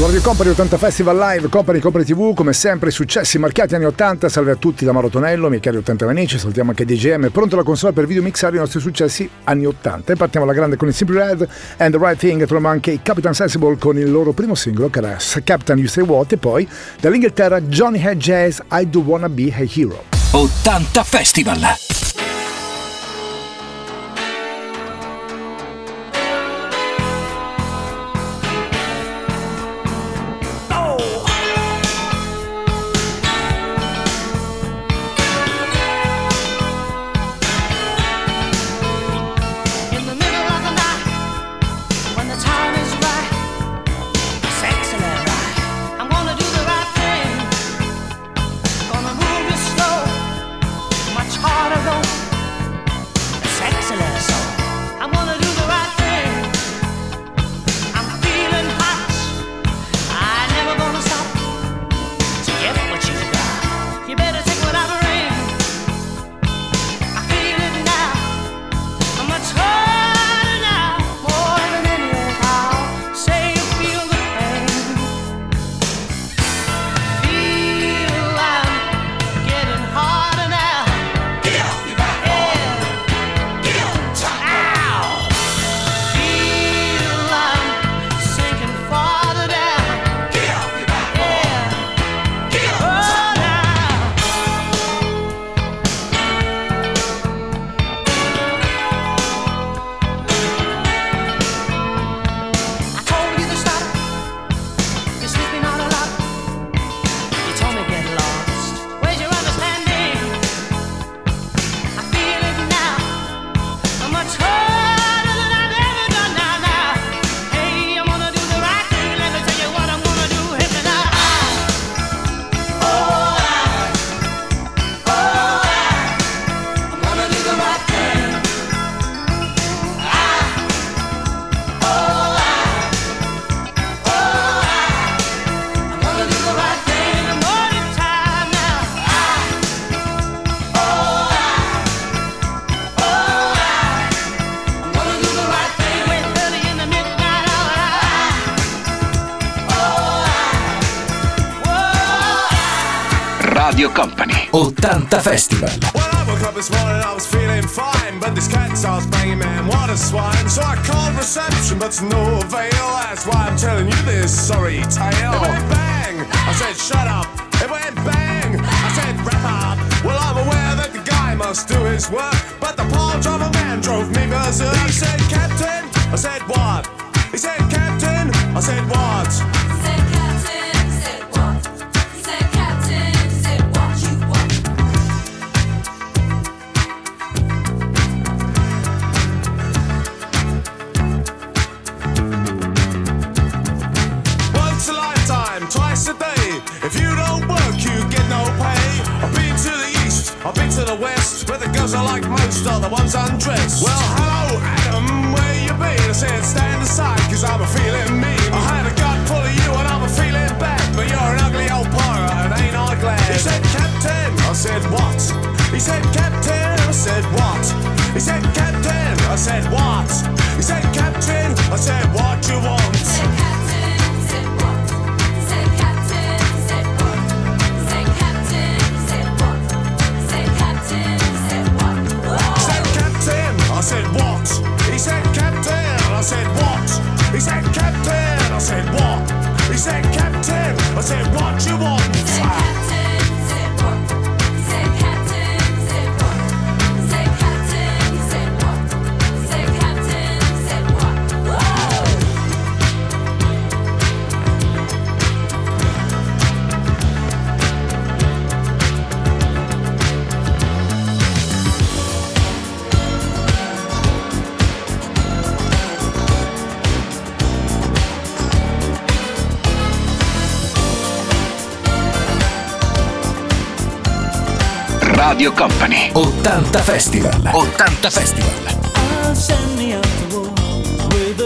Su Radio Company 80 Festival Live, Company Company TV, come sempre successi marchiati anni 80, salve a tutti da Mauro Tonello, miei cari 80 amici, salutiamo anche DGM, pronto la console per video mixare i nostri successi anni 80 e partiamo alla grande con il Simple Red and The Right Thing, troviamo anche i Capitan Sensible con il loro primo singolo che era Captain You Say What e poi dall'Inghilterra Johnny Head Jazz I Do Wanna Be a Hero. 80 Festival! Radio Company 80 Festival. Well, I woke up this morning, I was feeling fine, but this cat starts banging, man, what a swine. So I called reception, but to no avail. That's why I'm telling you this sorry tale. It went bang, I said shut up. It went bang, I said wrap up. Well, I'm aware that the guy must do his work, but the paw of a man drove me berserk. He said, Captain, I said what? He said, Captain, I said what? Like most the ones undressed. Well, hello, Adam, where you been? I said, stand aside, cause I'm a feeling mean. I had a gut full of you and I'm a feeling bad, but you're an ugly old pirate, and ain't I glad? He said, Captain, I said, what? He said, Captain, I said, what? He said, Captain, I said, what? He said, Captain, I said, what you want? Said what? He said captain, I said what? He said captain, I said what? He said captain, I said what you want? Radio Company 80 Festival. 80 Festival. I'll send me out to war with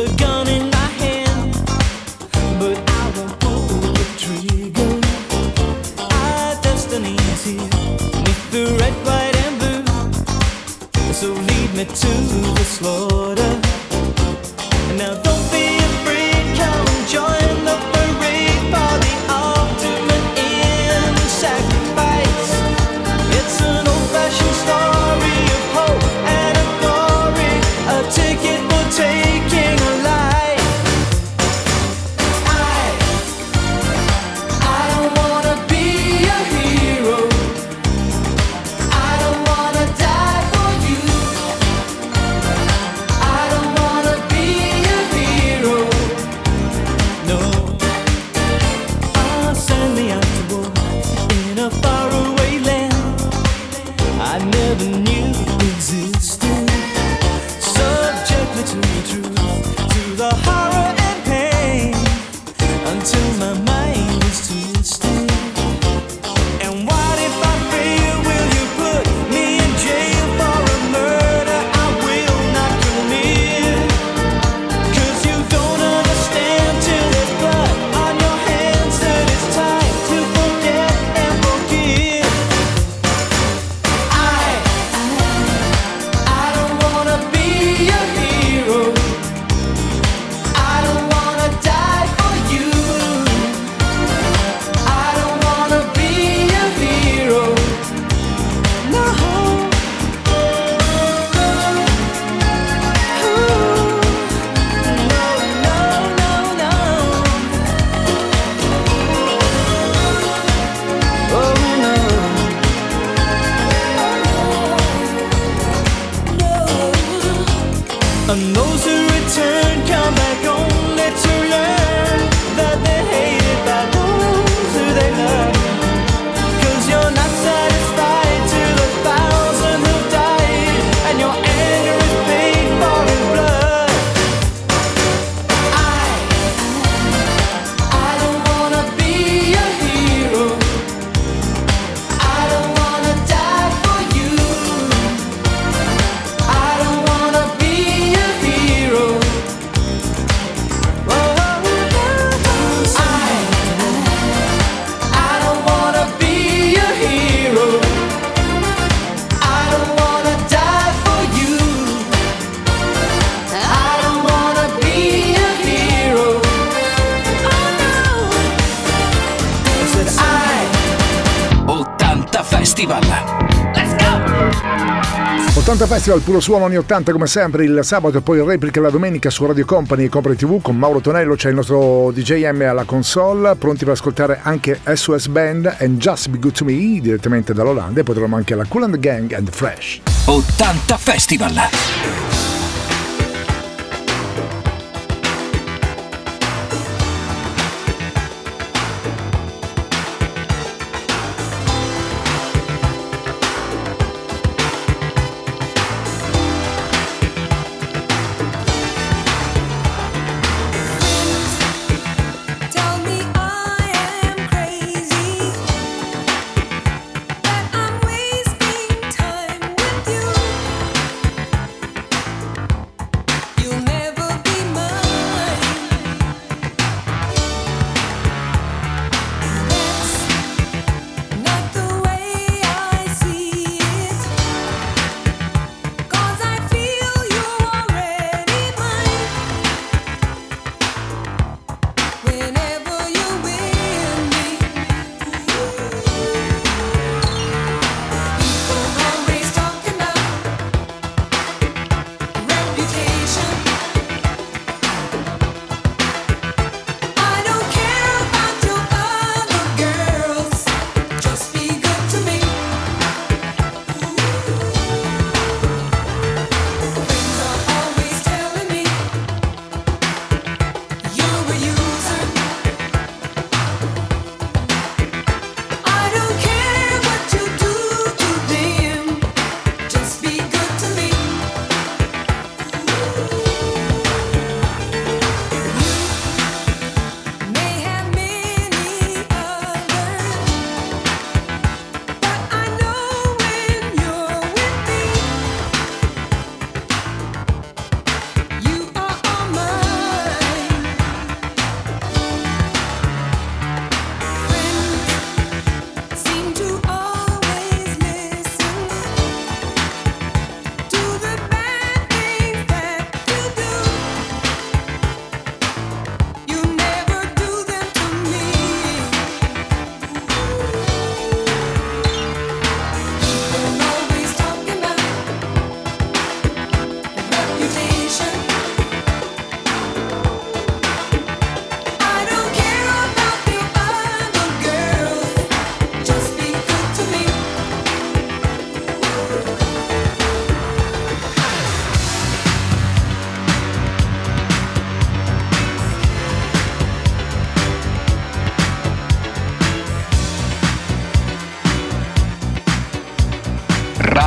Festival, puro suono anni 80 come sempre il sabato e poi replica la domenica su Radio Company e Company TV con Mauro Tonello, c'è il nostro DJM alla console, pronti per ascoltare anche SOS Band and Just Be Good To Me direttamente dall'Olanda e poi troviamo anche la Cool and the Gang and Fresh. 80 Festival!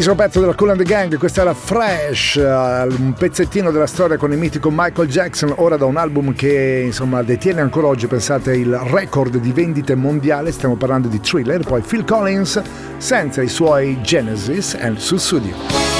Bellissimo pezzo della Cool and the Gang, questa era Fresh, eh, un pezzettino della storia con il mitico Michael Jackson, ora da un album che insomma detiene ancora oggi, pensate, il record di vendite mondiale, stiamo parlando di Thriller, poi Phil Collins senza i suoi Genesis il suo studio.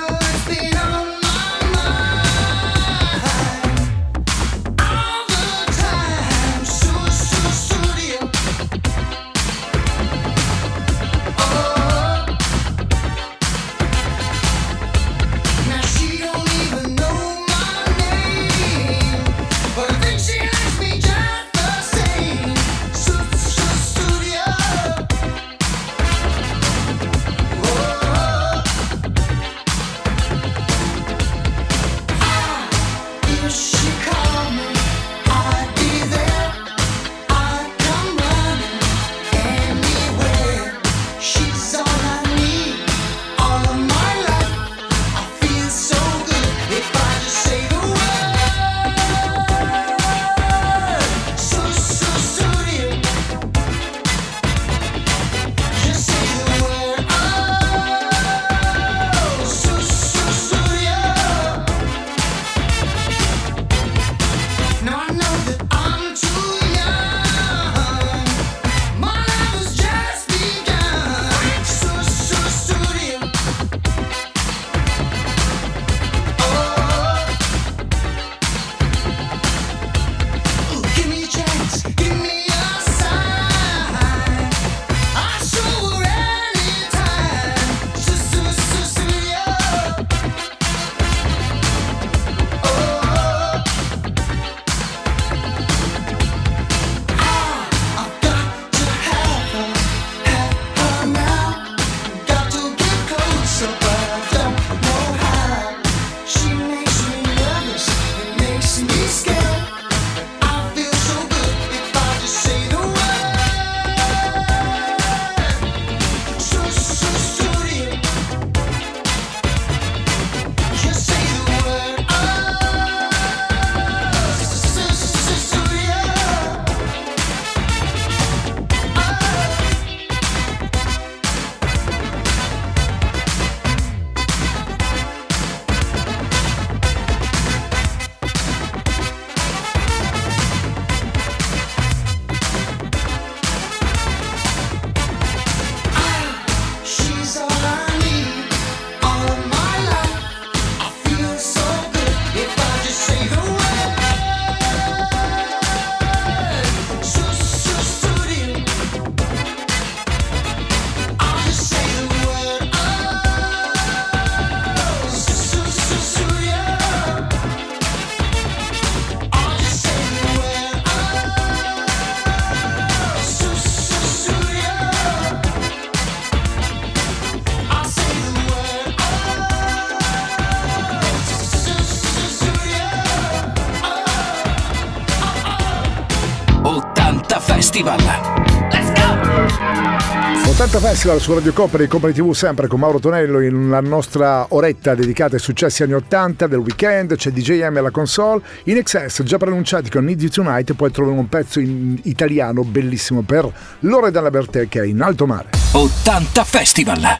80 Festival su Radio Company, Company TV sempre con Mauro Tonello in la nostra oretta dedicata ai successi anni 80 del weekend, c'è DJM alla console, in excess già preannunciati con Need You Tonight poi troviamo un pezzo in italiano bellissimo per Loredana Bertè che è in alto mare. 80 Festival!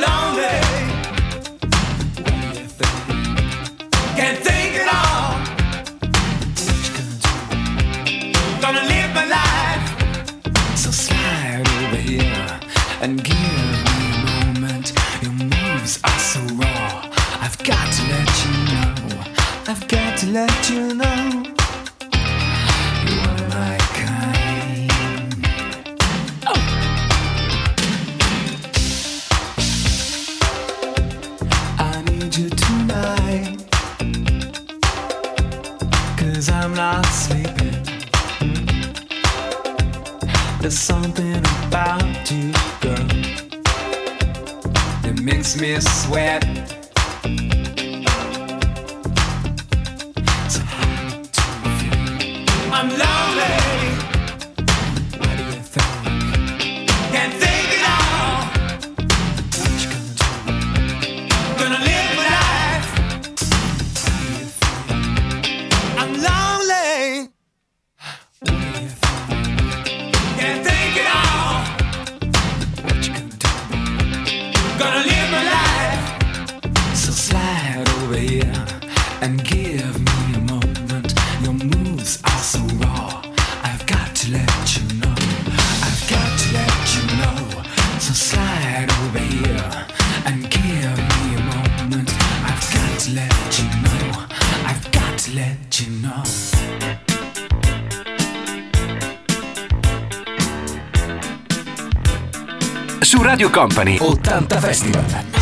Long. and give me a moment. Your moves are so raw. I've got to let you know. I've got to let you know. So slide over here and give me a moment. I've got to let you know. I've got to let you know. su Radio Company 80 Festival.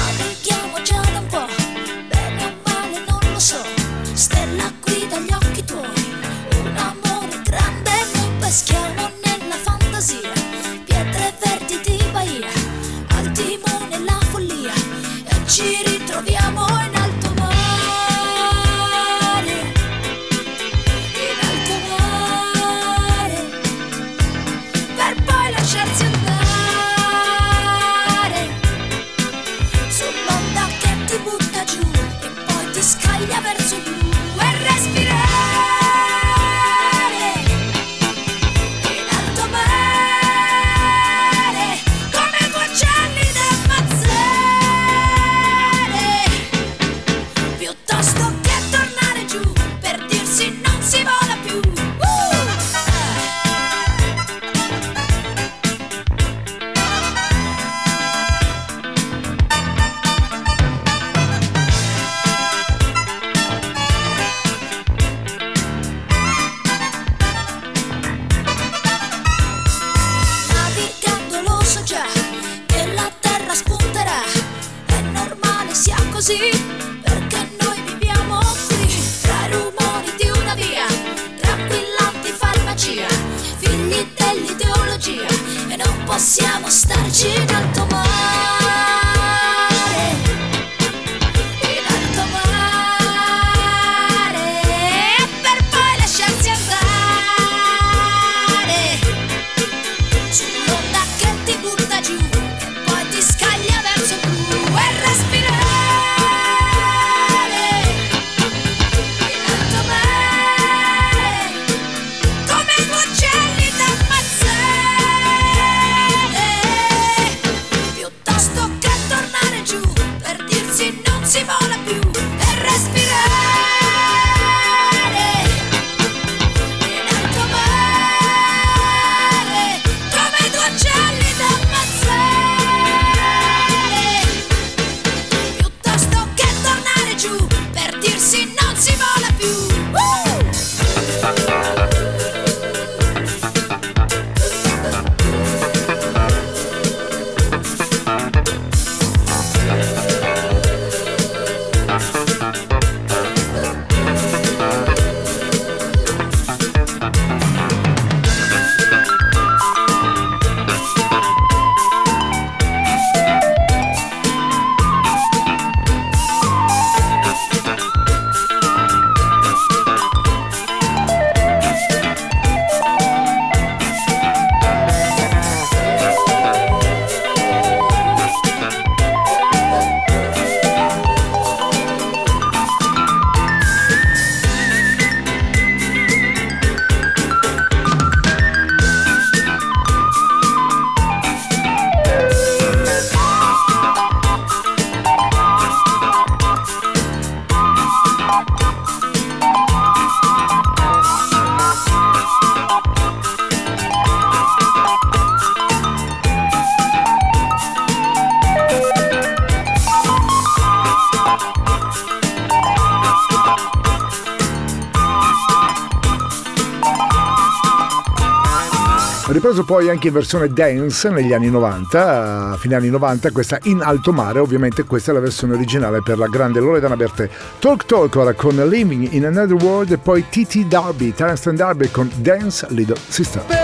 Ripreso poi anche in versione dance negli anni 90, a fine anni 90, questa in alto mare, ovviamente questa è la versione originale per la grande Loredana Bertè. Talk Talk ora con Living in Another World e poi TT Darby, Terence Darby con Dance Little Sister.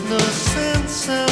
no sense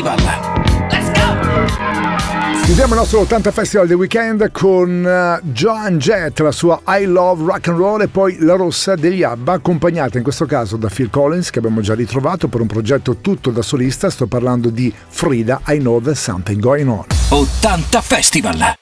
Festival. Let's go! Chiudiamo il nostro 80 Festival del weekend con uh, Joan Jett, la sua I Love Rock and Roll e poi La Rossa degli Abba, accompagnata in questo caso da Phil Collins che abbiamo già ritrovato per un progetto tutto da solista. Sto parlando di Frida I Know There's Something Going On. 80 Festival.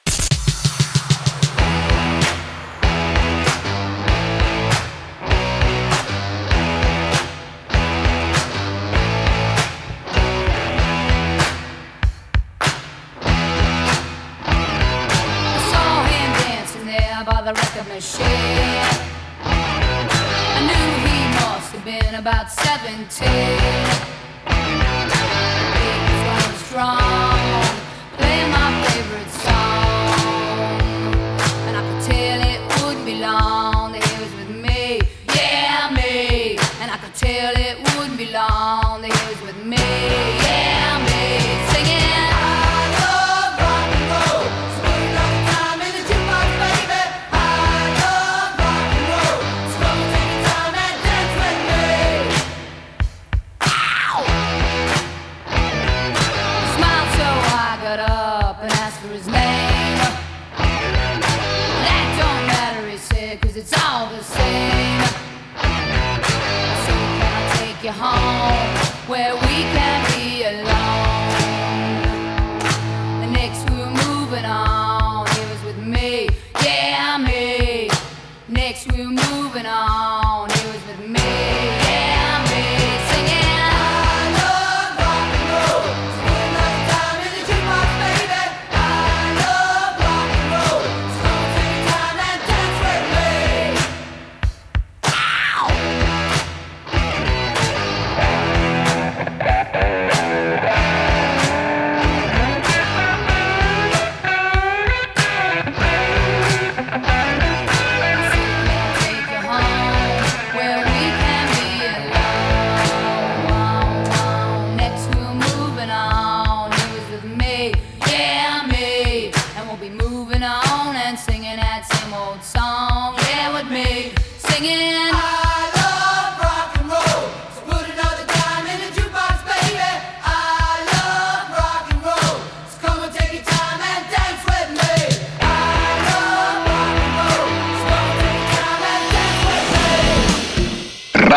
take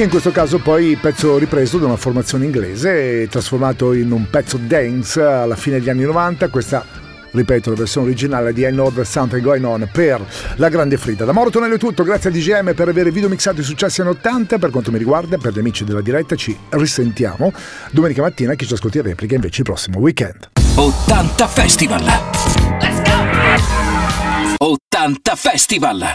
Anche in questo caso poi pezzo ripreso da una formazione inglese, trasformato in un pezzo dance alla fine degli anni 90, questa ripeto la versione originale di I Know There's Something Going On per la grande Frida. Da Mauro Tonello è tutto, grazie a DGM per aver video mixato i successi anni 80, per quanto mi riguarda, per gli amici della diretta ci risentiamo domenica mattina, chi ci ascolti in replica invece il prossimo weekend. 80 Festival! Let's go! 80 Festival!